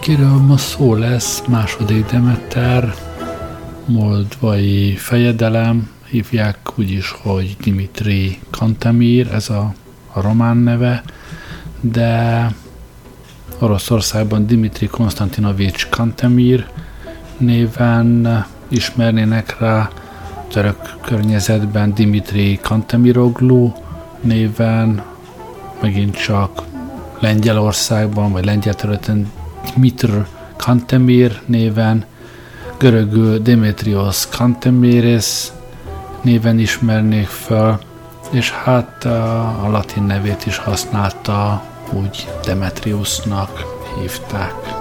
Akiről ma szó lesz, második Demeter, moldvai fejedelem, hívják úgy is, hogy Dimitri Kantemir, ez a, a román neve, de Oroszországban Dimitri Konstantinovics Kantemir néven ismernének rá, török környezetben Dimitri Kantemiroglu néven, megint csak Lengyelországban, vagy lengyel területen Dmitr Kantemir néven, görögül Demetrios Kantemiris néven ismernék fel, és hát a latin nevét is használta, úgy Demetriusnak hívták.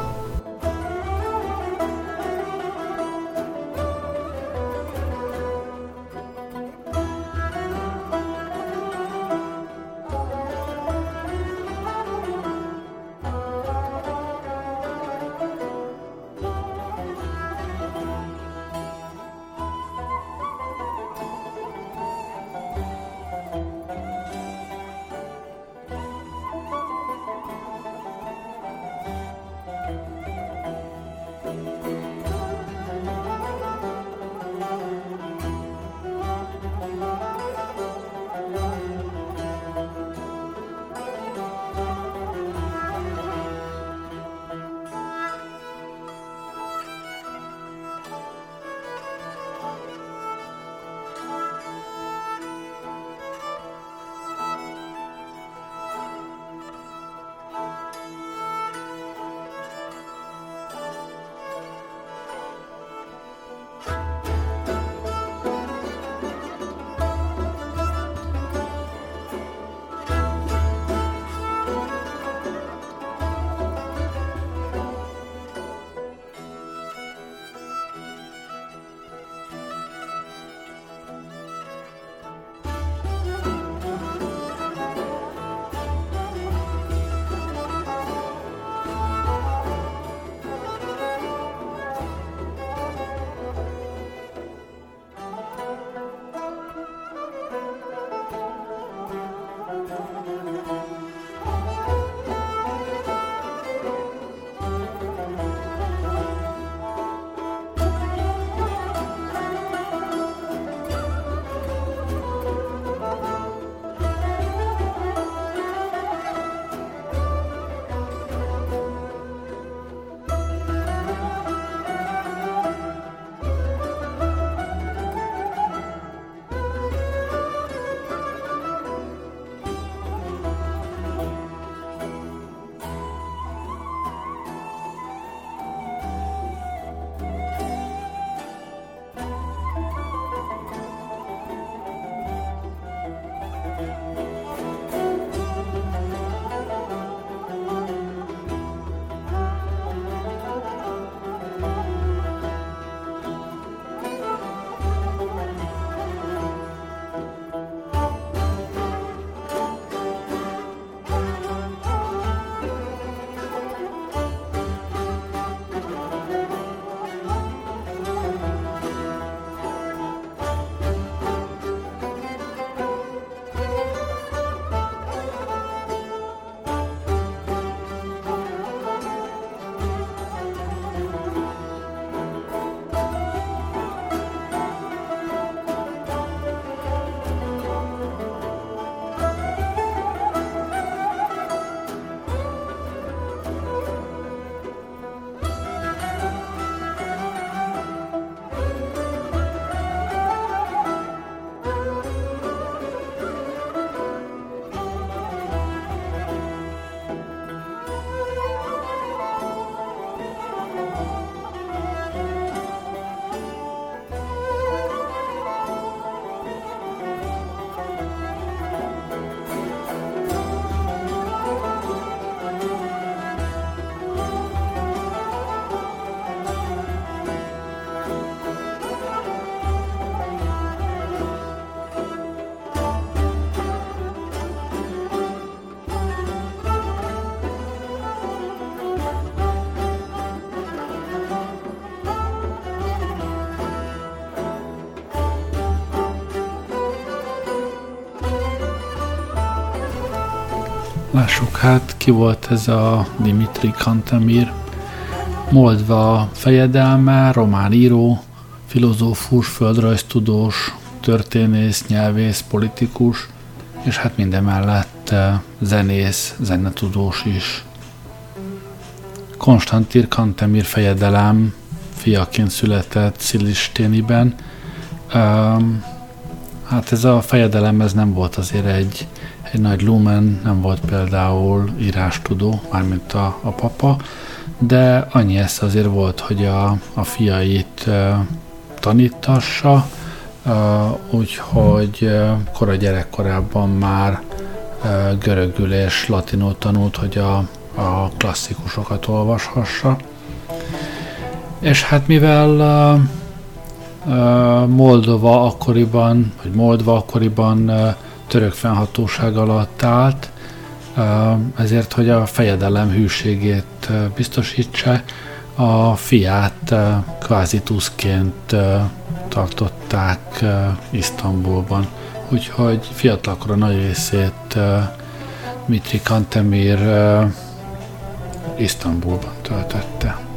Hát, ki volt ez a Dimitri Kantemir. Moldva fejedelme, román író, filozófus, földrajztudós, történész, nyelvész, politikus, és hát mindemellett eh, zenész, zenetudós is. Konstantin Kantemir fejedelem fiaként született Szilisténiben. Hát ez a fejedelem ez nem volt azért egy, egy nagy lumen, nem volt például írástudó, mármint a, a papa, de annyi ez azért volt, hogy a, a fiait uh, tanítassa, uh, úgyhogy uh, kora gyerekkorában már uh, görögül és latinul tanult, hogy a, a klasszikusokat olvashassa. És hát mivel uh, Moldova akkoriban, vagy Moldva akkoriban uh, török fennhatóság alatt állt, ezért, hogy a fejedelem hűségét biztosítsa, a fiát kvázi tuszként tartották Isztambulban. Úgyhogy fiatalkora nagy részét Mitri Kantemir Isztambulban töltötte.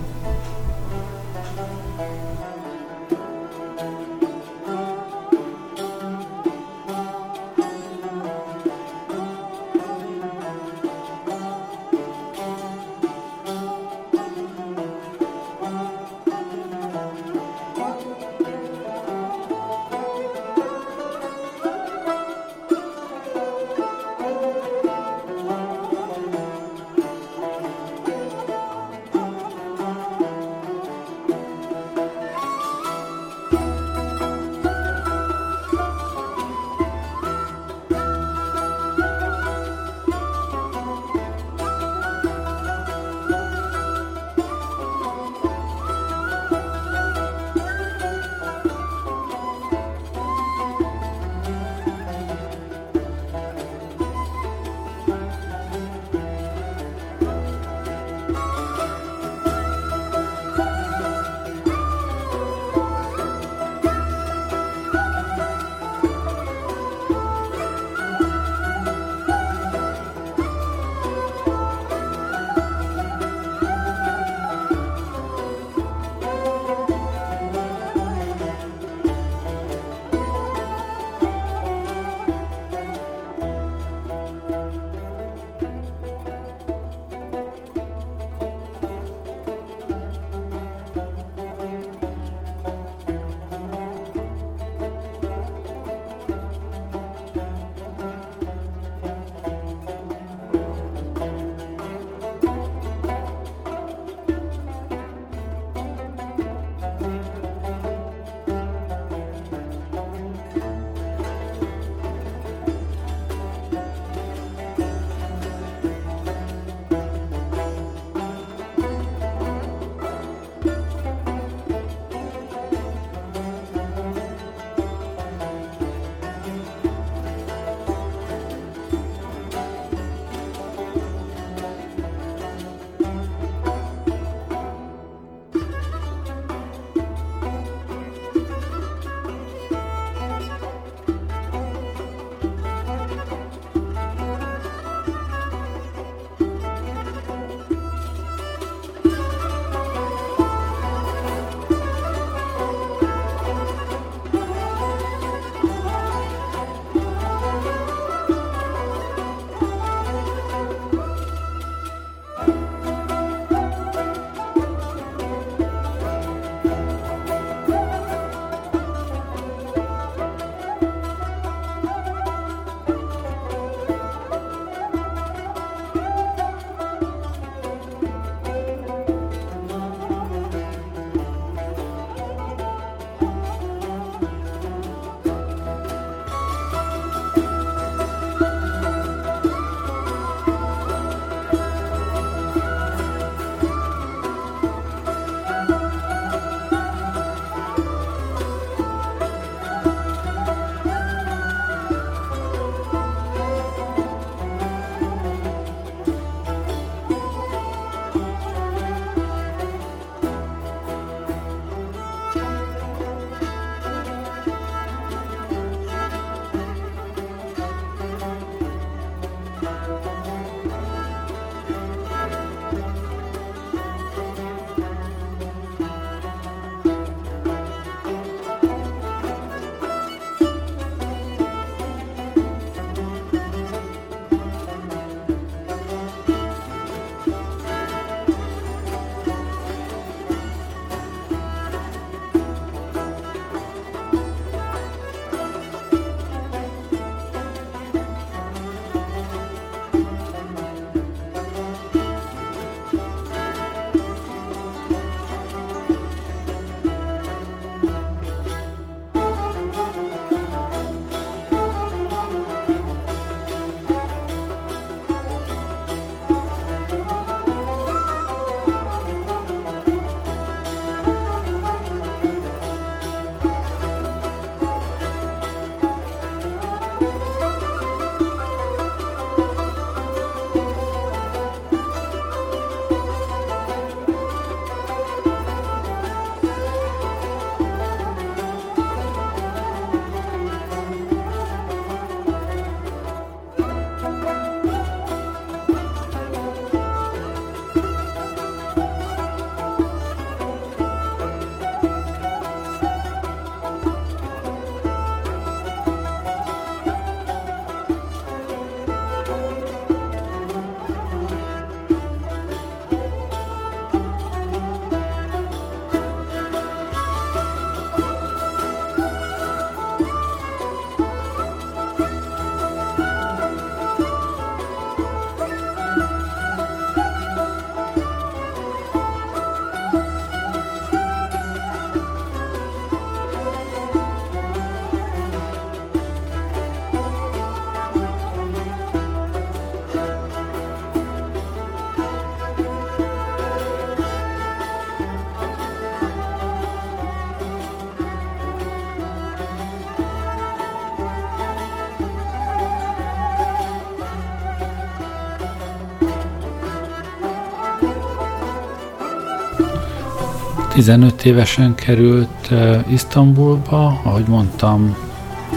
15 évesen került Isztambulba, ahogy mondtam,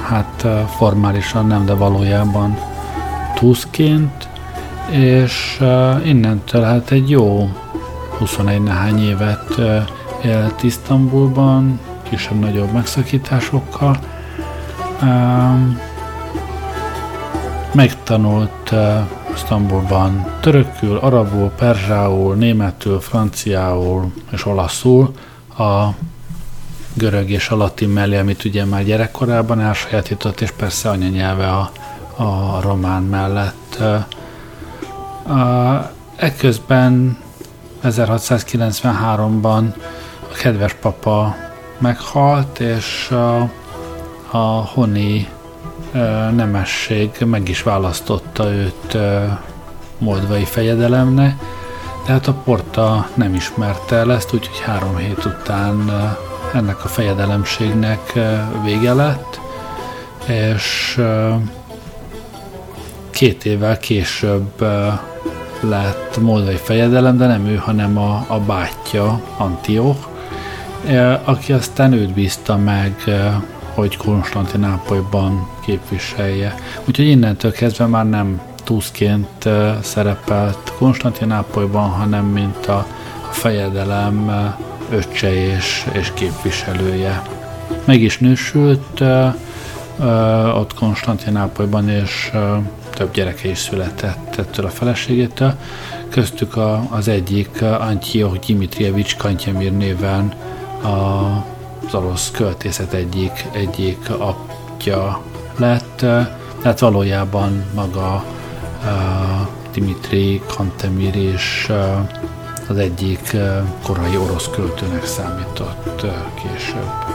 hát formálisan nem, de valójában túszként, és innentől hát egy jó 21 nehány évet élt Isztambulban, kisebb-nagyobb megszakításokkal. Megtanult Isztambulban törökül, arabul, perzsául, németül, franciául és olaszul a görög és a latin mellé, amit ugye már gyerekkorában elsajátított, és persze anyanyelve a, a román mellett. Ekközben 1693-ban a kedves papa meghalt, és a, a honi nemesség meg is választotta őt moldvai fejedelemne, de hát a porta nem ismerte el ezt, úgyhogy három hét után ennek a fejedelemségnek vége lett, és két évvel később lett moldvai fejedelem, de nem ő, hanem a, a bátyja, Antiok, aki aztán őt bízta meg hogy Konstantinápolyban képviselje. Úgyhogy innentől kezdve már nem túszként szerepelt Konstantinápolyban, hanem mint a, fejedelem öccse és, és képviselője. Meg is nősült ott Konstantinápolyban, és több gyereke is született ettől a feleségétől. Köztük a, az egyik Antioch Dimitrievics Kantyemir néven a orosz költészet egyik, egyik apja lett, tehát valójában maga uh, Dimitri Kantemir is uh, az egyik uh, korai orosz költőnek számított uh, később.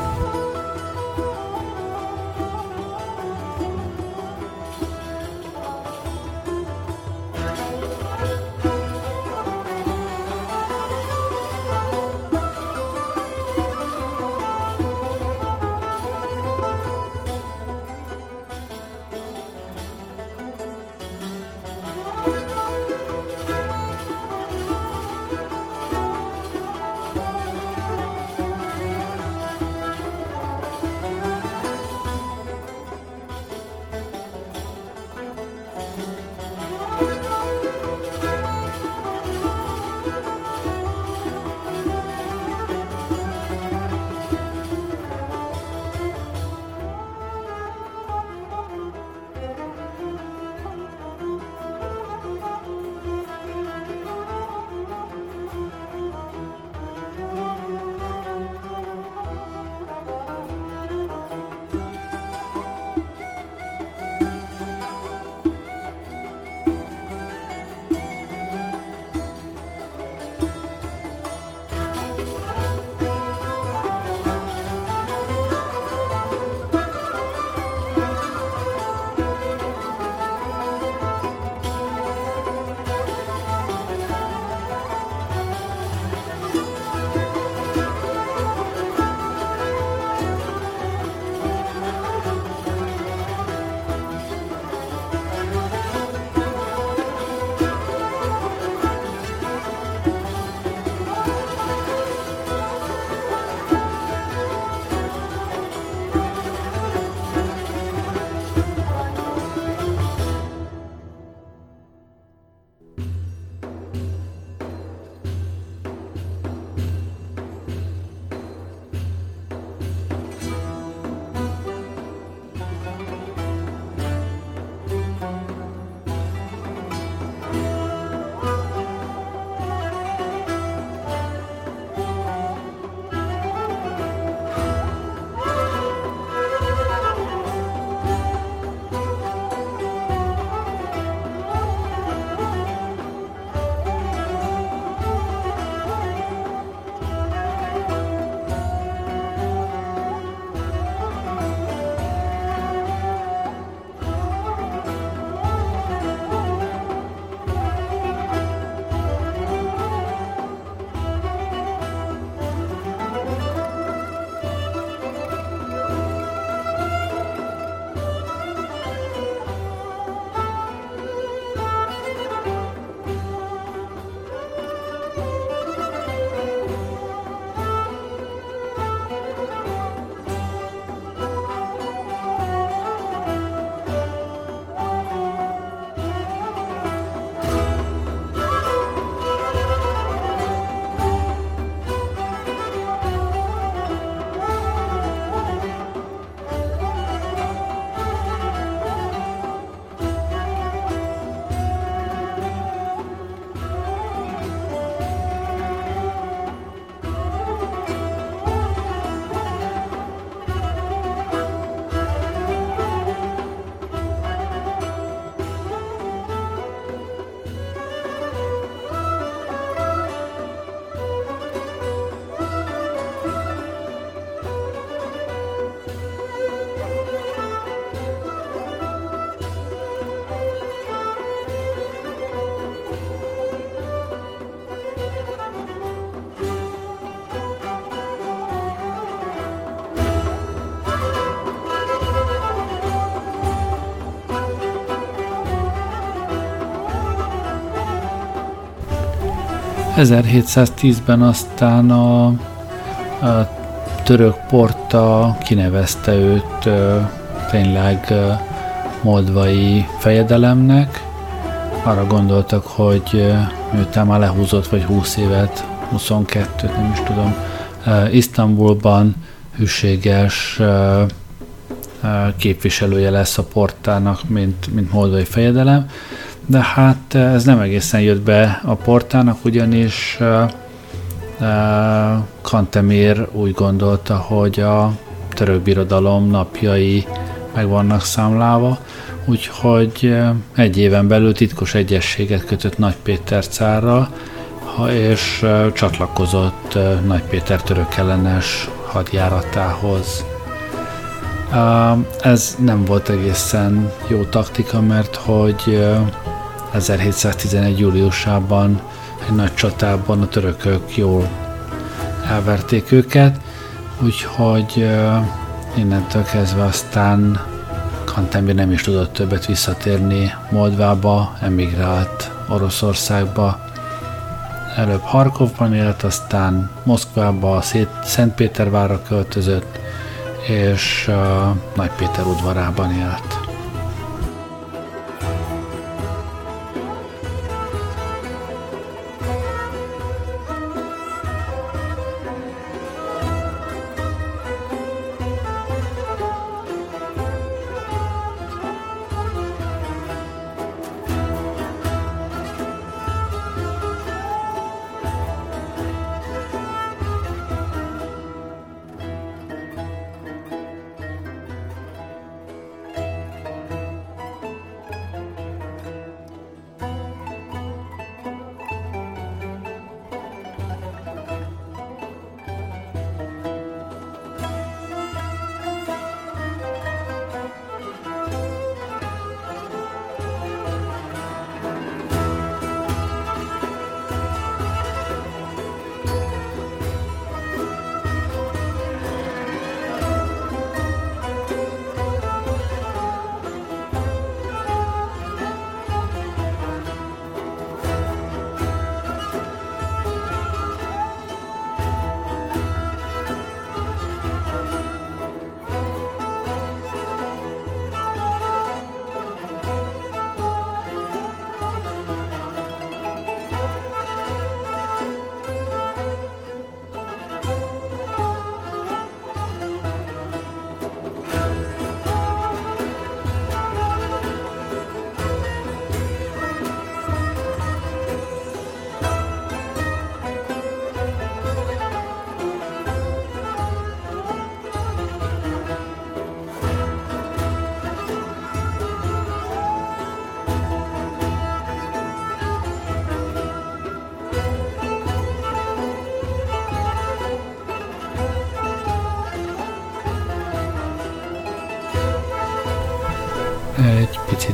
1710-ben aztán a, a török porta kinevezte őt tényleg moldvai fejedelemnek. Arra gondoltak, hogy miután már lehúzott vagy 20 évet, 22 nem is tudom, Isztambulban hűséges képviselője lesz a portának, mint, mint moldvai fejedelem, de hát ez nem egészen jött be a portának, ugyanis Kantemér úgy gondolta, hogy a török birodalom napjai meg vannak számlálva, úgyhogy egy éven belül titkos egyességet kötött Nagy Péter cárral, és csatlakozott Nagy Péter török ellenes hadjáratához. Ez nem volt egészen jó taktika, mert hogy 1711. júliusában egy nagy csatában a törökök jól elverték őket, úgyhogy innentől kezdve aztán Kantemir nem is tudott többet visszatérni Moldvába, emigrált Oroszországba. Előbb Harkovban élt, aztán Moszkvába, Szentpétervárra költözött, és uh, Nagypéter udvarában élt.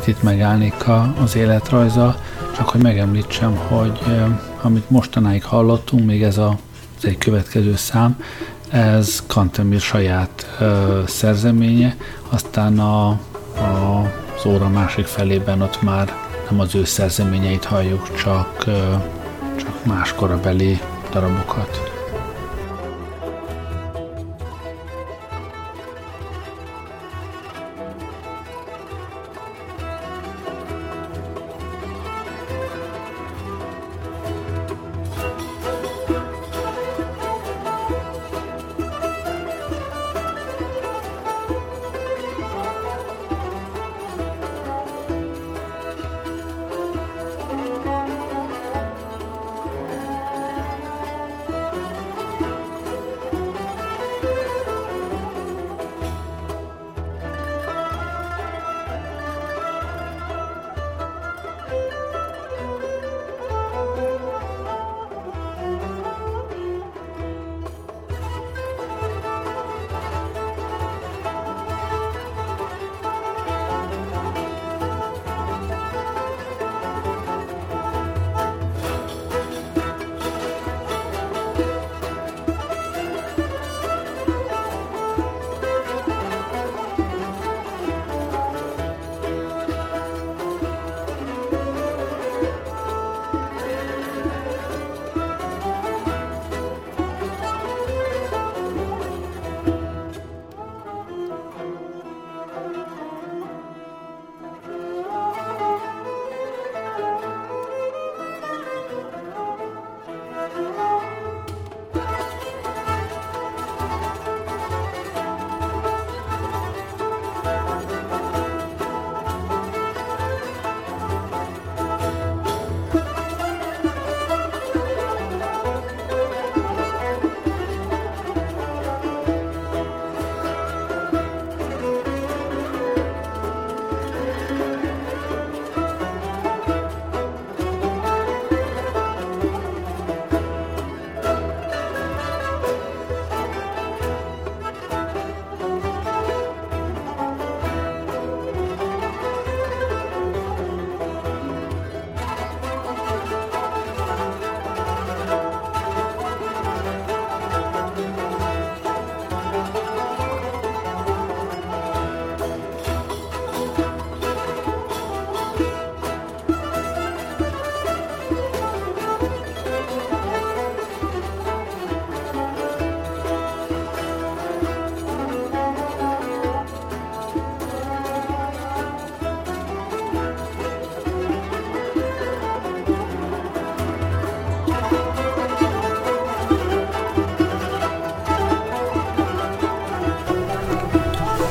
Itt megállnék a, az életrajza, csak hogy megemlítsem, hogy amit mostanáig hallottunk, még ez a, az egy következő szám, ez Kantemir saját ö, szerzeménye, aztán a, a, az óra másik felében ott már nem az ő szerzeményeit halljuk, csak, ö, csak más korabeli darabokat.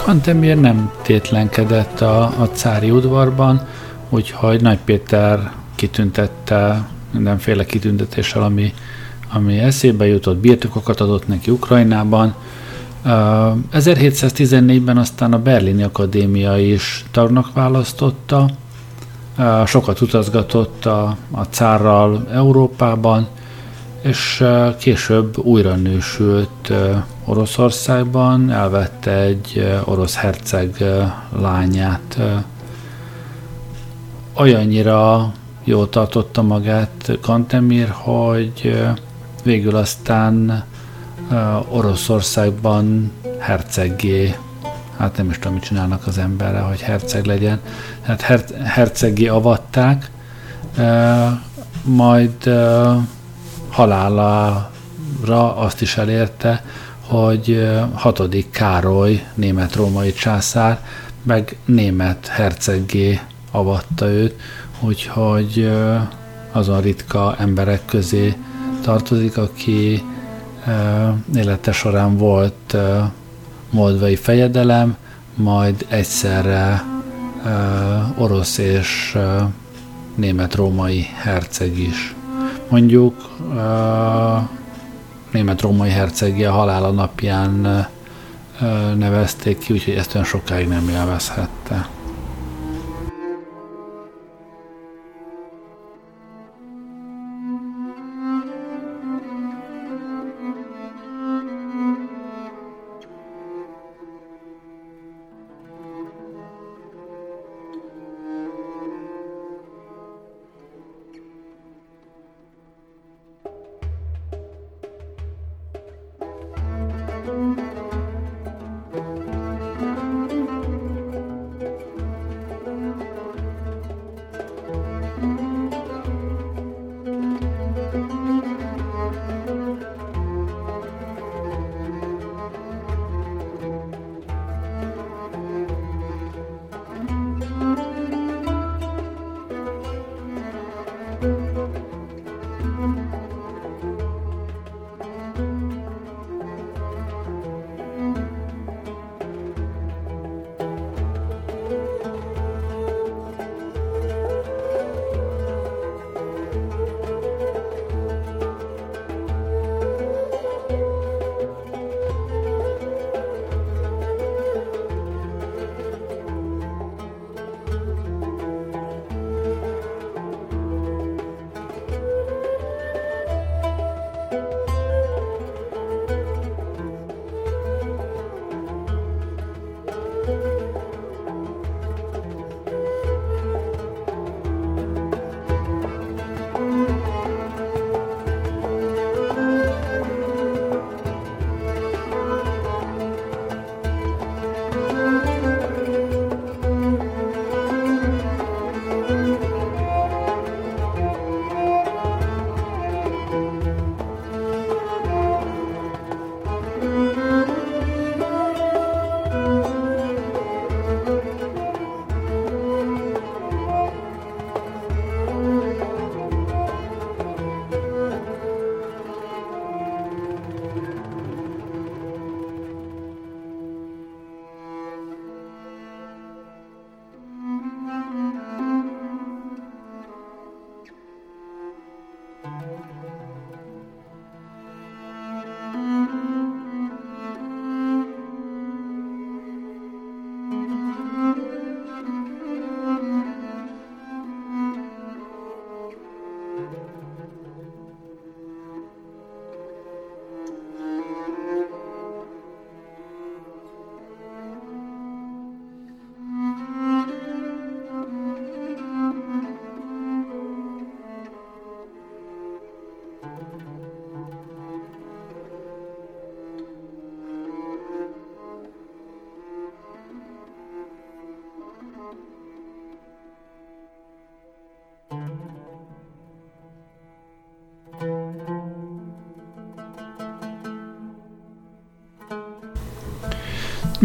Kantemir nem tétlenkedett a, a cári udvarban, úgyhogy Nagy Péter kitüntette mindenféle kitüntetéssel, ami, ami eszébe jutott, birtokokat adott neki Ukrajnában. 1714-ben aztán a Berlini Akadémia is tagnak választotta, sokat utazgatott a, a cárral Európában, és később újra nősült Oroszországban, elvette egy orosz herceg lányát. Olyannyira jól tartotta magát Kantemir, hogy végül aztán Oroszországban herceggé, hát nem is tudom, mit csinálnak az emberre, hogy herceg legyen, hát her- herceggé avatták, majd halálára azt is elérte, hogy hatodik Károly, német-római császár, meg német herceggé avatta őt, úgyhogy azon ritka emberek közé tartozik, aki élete során volt moldvai fejedelem, majd egyszerre orosz és német-római herceg is. Mondjuk német-római hercegi a halála napján nevezték ki, úgyhogy ezt olyan sokáig nem élvezhette.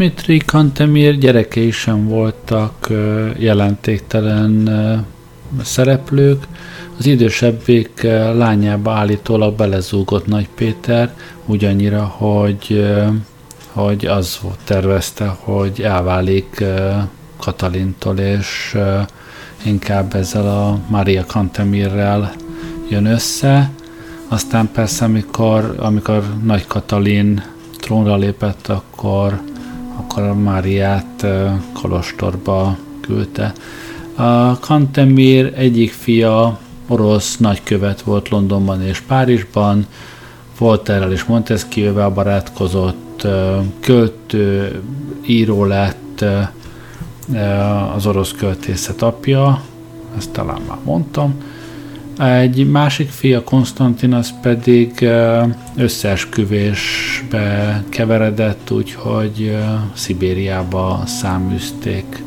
Dmitri Kantemir gyerekei sem voltak jelentéktelen szereplők. Az idősebbik lányába állítólag belezúgott Nagy Péter, ugyannyira, hogy hogy az volt tervezte, hogy elválik Katalintól, és inkább ezzel a Maria Cantemirrel jön össze. Aztán persze, amikor, amikor Nagy Katalin trónra lépett, akkor, akkor a Máriát Kolostorba küldte. A Kantemir egyik fia orosz nagykövet volt Londonban és Párizsban, Volterrel és Montesquieu-vel barátkozott, költő, író lett, az orosz költészet apja, ezt talán már mondtam. Egy másik fia, Konstantin, az pedig összeesküvésbe keveredett, úgyhogy Szibériába száműzték.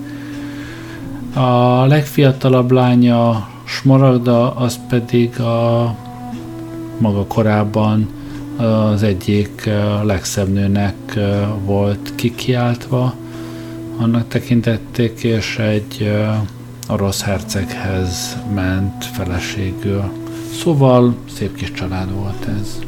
A legfiatalabb lánya, Smoragda, az pedig a maga korában az egyik legszebb nőnek volt kikiáltva, annak tekintették, és egy orosz herceghez ment feleségül. Szóval szép kis család volt ez.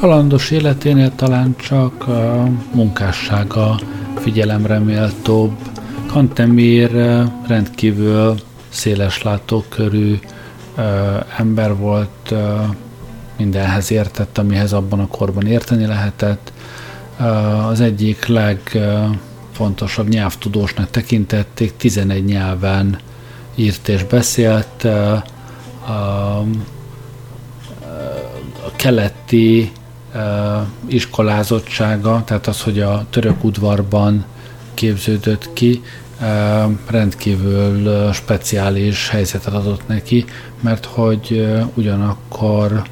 Kalandos életénél talán csak a munkássága figyelemre méltóbb. Kantemir rendkívül széles látókörű ember volt, mindenhez értett, amihez abban a korban érteni lehetett. Az egyik legfontosabb nyelvtudósnak tekintették, 11 nyelven írt és beszélt. A keleti iskolázottsága, tehát az, hogy a török udvarban képződött ki, rendkívül speciális helyzetet adott neki, mert hogy ugyanakkor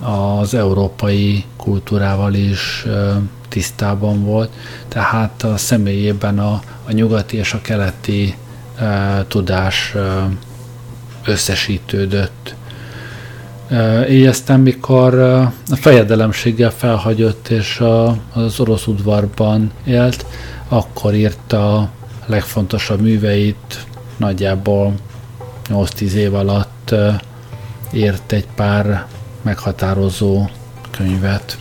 az európai kultúrával is tisztában volt, tehát a személyében a, a nyugati és a keleti tudás összesítődött aztán, mikor a fejedelemséggel felhagyott és az orosz udvarban élt, akkor írta a legfontosabb műveit, nagyjából 8-10 év alatt ért egy pár meghatározó könyvet.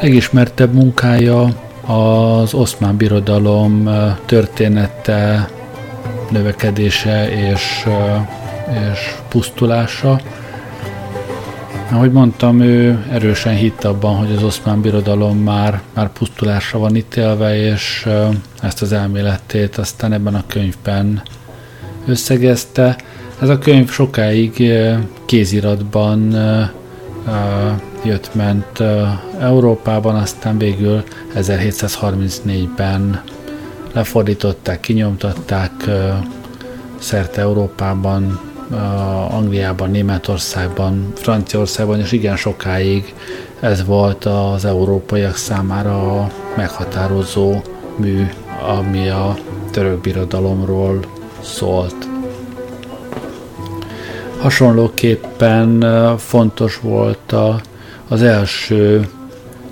Legismertebb munkája az oszmán birodalom története, növekedése és, és pusztulása. Ahogy mondtam, ő erősen hitt abban, hogy az oszmán birodalom már, már pusztulásra van ítélve, és ezt az elméletét aztán ebben a könyvben összegezte. Ez a könyv sokáig kéziratban jött-ment Európában, aztán végül 1734-ben lefordították, kinyomtatták szerte Európában, Angliában, Németországban, Franciaországban, és igen sokáig ez volt az európaiak számára a meghatározó mű, ami a török birodalomról szólt. Hasonlóképpen fontos volt a, az első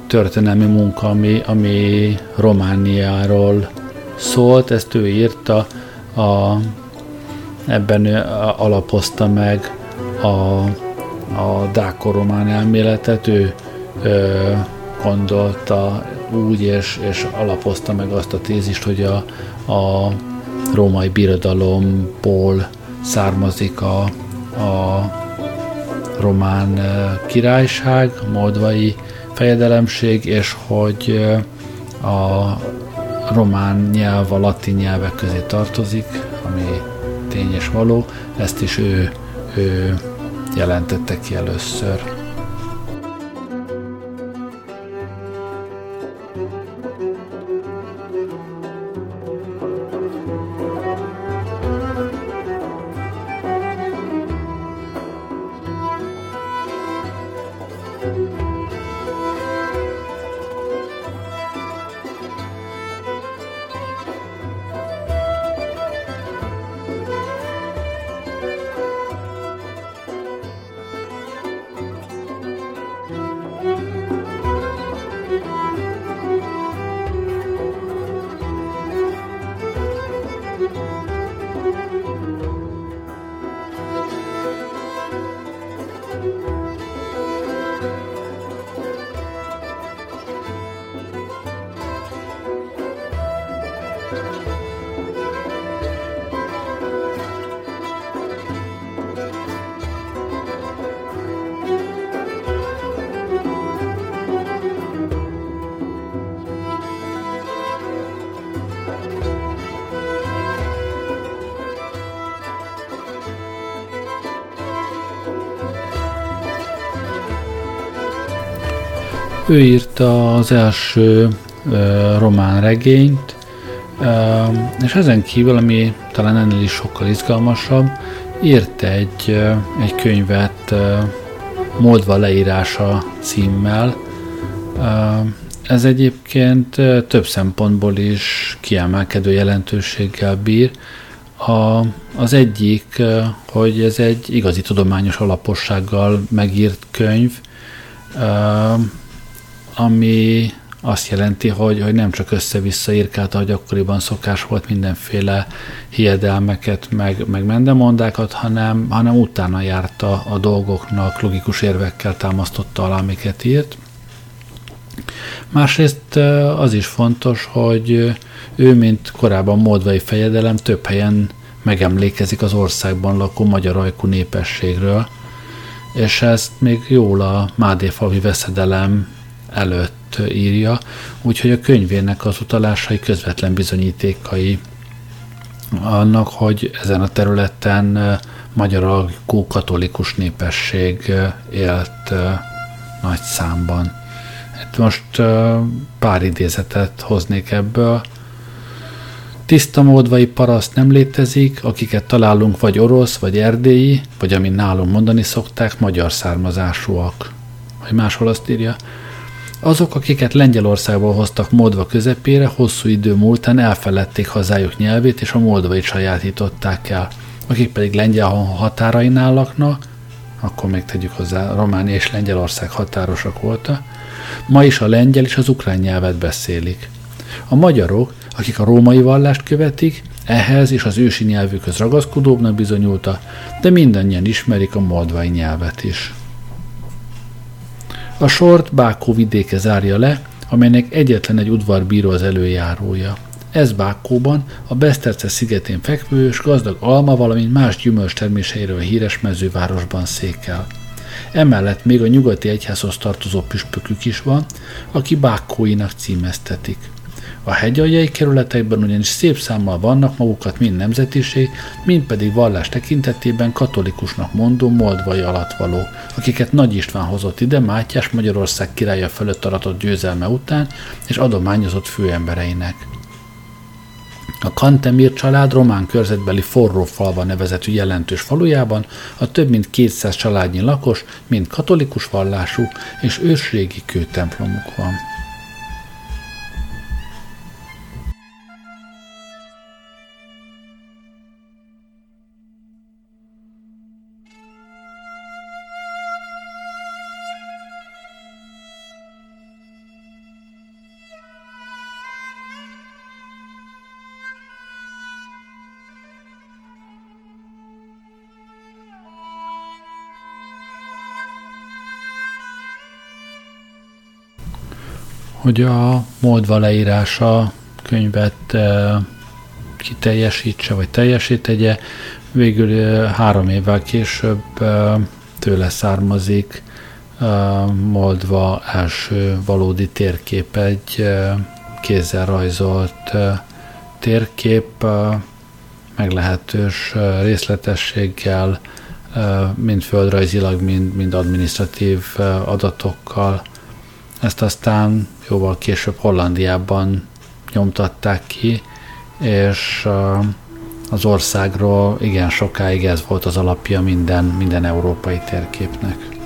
történelmi munka, ami, ami Romániáról szólt, ezt ő írta, a, ebben ő alapozta meg a, a dáko-román elméletet, ő ö, gondolta úgy, és, és alapozta meg azt a tézist, hogy a, a római birodalomból származik a, a román királyság, a moldvai fejedelemség, és hogy a román nyelv a latin nyelvek közé tartozik, ami tény és való, ezt is ő, ő jelentette ki először. Ő írta az első román regényt, és ezen kívül, ami talán ennél is sokkal izgalmasabb, írt egy, egy könyvet Moldva leírása címmel. Ez egyébként több szempontból is kiemelkedő jelentőséggel bír. A, az egyik, hogy ez egy igazi tudományos alapossággal megírt könyv, ami azt jelenti, hogy, hogy nem csak össze-vissza írkálta, hogy akkoriban szokás volt mindenféle hiedelmeket, meg, meg mendemondákat, hanem, hanem utána járta a dolgoknak, logikus érvekkel támasztotta alá, amiket írt. Másrészt az is fontos, hogy ő, mint korábban moldvai fejedelem, több helyen megemlékezik az országban lakó magyar ajkú népességről, és ezt még jól a Mádéfalvi veszedelem előtt írja, úgyhogy a könyvének az utalásai közvetlen bizonyítékai annak, hogy ezen a területen magyar katolikus népesség élt nagy számban. Hát most pár idézetet hoznék ebből. Tiszta módvai paraszt nem létezik, akiket találunk vagy orosz, vagy erdélyi, vagy amin nálunk mondani szokták, magyar származásúak. Vagy máshol azt írja, azok, akiket Lengyelországból hoztak Moldva közepére, hosszú idő múltán elfeledték hazájuk nyelvét, és a moldvait sajátították el. Akik pedig Lengyel határainál laknak, akkor még tegyük hozzá, Románia és Lengyelország határosak voltak, ma is a lengyel és az ukrán nyelvet beszélik. A magyarok, akik a római vallást követik, ehhez és az ősi nyelvükhöz ragaszkodóbbnak bizonyulta, de mindannyian ismerik a moldvai nyelvet is. A sort Bákó vidéke zárja le, amelynek egyetlen egy udvarbíró az előjárója. Ez Bákóban, a Beszterce szigetén fekvő és gazdag alma, valamint más gyümölcs terméseiről híres mezővárosban székel. Emellett még a nyugati egyházhoz tartozó püspökük is van, aki Bákóinak címeztetik. A hegyaljai kerületekben ugyanis szép számmal vannak magukat mind nemzetiség, mind pedig vallás tekintetében katolikusnak mondó moldvai alatvaló, akiket Nagy István hozott ide Mátyás Magyarország királya fölött aratott győzelme után, és adományozott főembereinek. A Kantemir család román körzetbeli forró falva nevezetű jelentős falujában a több mint 200 családnyi lakos, mind katolikus vallású és ősrégi kőtemplomuk van. Hogy a Moldva leírása könyvet kiteljesítse, vagy teljesítegye, végül három évvel később tőle származik Moldva első valódi térkép, egy kézzel rajzolt térkép, meglehetős részletességgel, mind földrajzilag, mind, mind administratív adatokkal. Ezt aztán jóval később Hollandiában nyomtatták ki, és az országról igen sokáig ez volt az alapja minden, minden európai térképnek.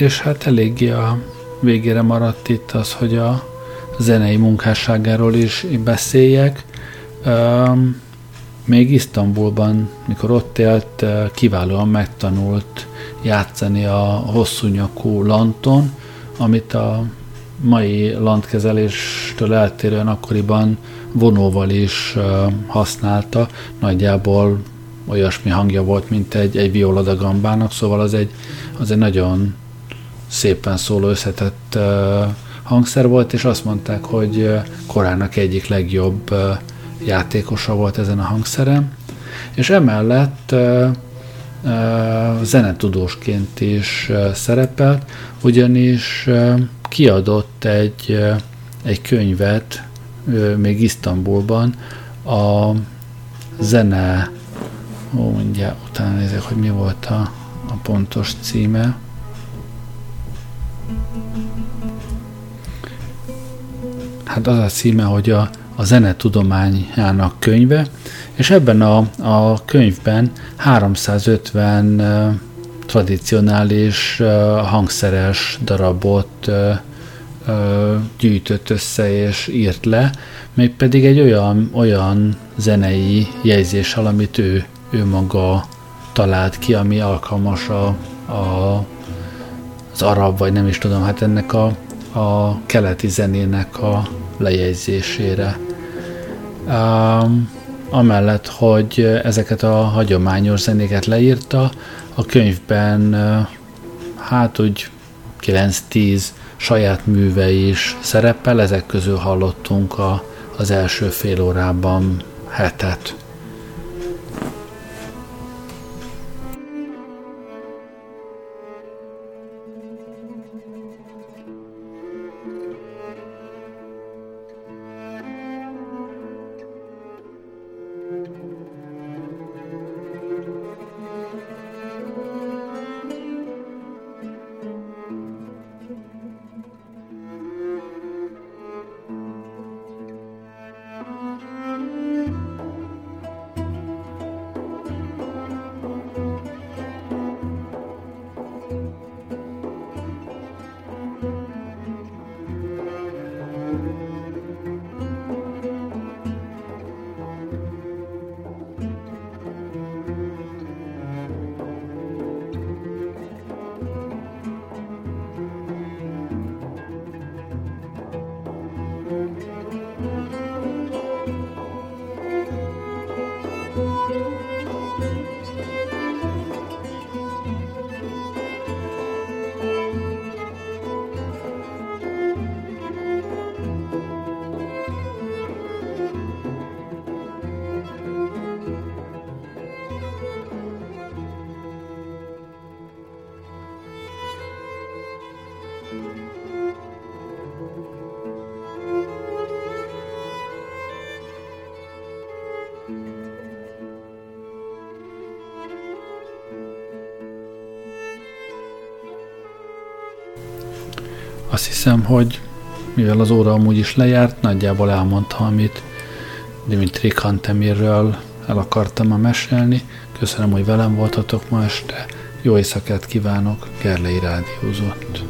És hát eléggé a végére maradt itt az, hogy a zenei munkásságáról is beszéljek. Még Isztambulban, mikor ott élt, kiválóan megtanult játszani a hosszú nyakú lanton, amit a mai lantkezeléstől eltérően akkoriban vonóval is használta. Nagyjából olyasmi hangja volt, mint egy, egy violada gambának, szóval az egy, az egy nagyon szépen szóló összetett hangszer volt, és azt mondták, hogy korának egyik legjobb játékosa volt ezen a hangszeren, és emellett zenetudósként is szerepelt, ugyanis kiadott egy, egy könyvet még Isztambulban a zene, ó, mondja, utána nézek, hogy mi volt a, a pontos címe. Hát az a címe, hogy a, a zenetudományának könyve, és ebben a, a könyvben 350 uh, tradicionális hangszeres darabot gyűjtött össze és írt le, még pedig egy olyan, olyan zenei jegyzéssel, amit ő, ő maga talált ki, ami alkalmas a, a, az arab, vagy nem is tudom, hát ennek a, a keleti zenének a lejegyzésére. Um, amellett, hogy ezeket a hagyományos zenéket leírta, a könyvben hát úgy 9-10 saját műve is szerepel, ezek közül hallottunk a, az első fél órában hetet. Azt hiszem, hogy mivel az óra amúgy is lejárt, nagyjából elmondta, amit Dimitri Kantemirről el akartam ma mesélni. Köszönöm, hogy velem voltatok ma este. Jó éjszakát kívánok, Gerlei Rádiózott.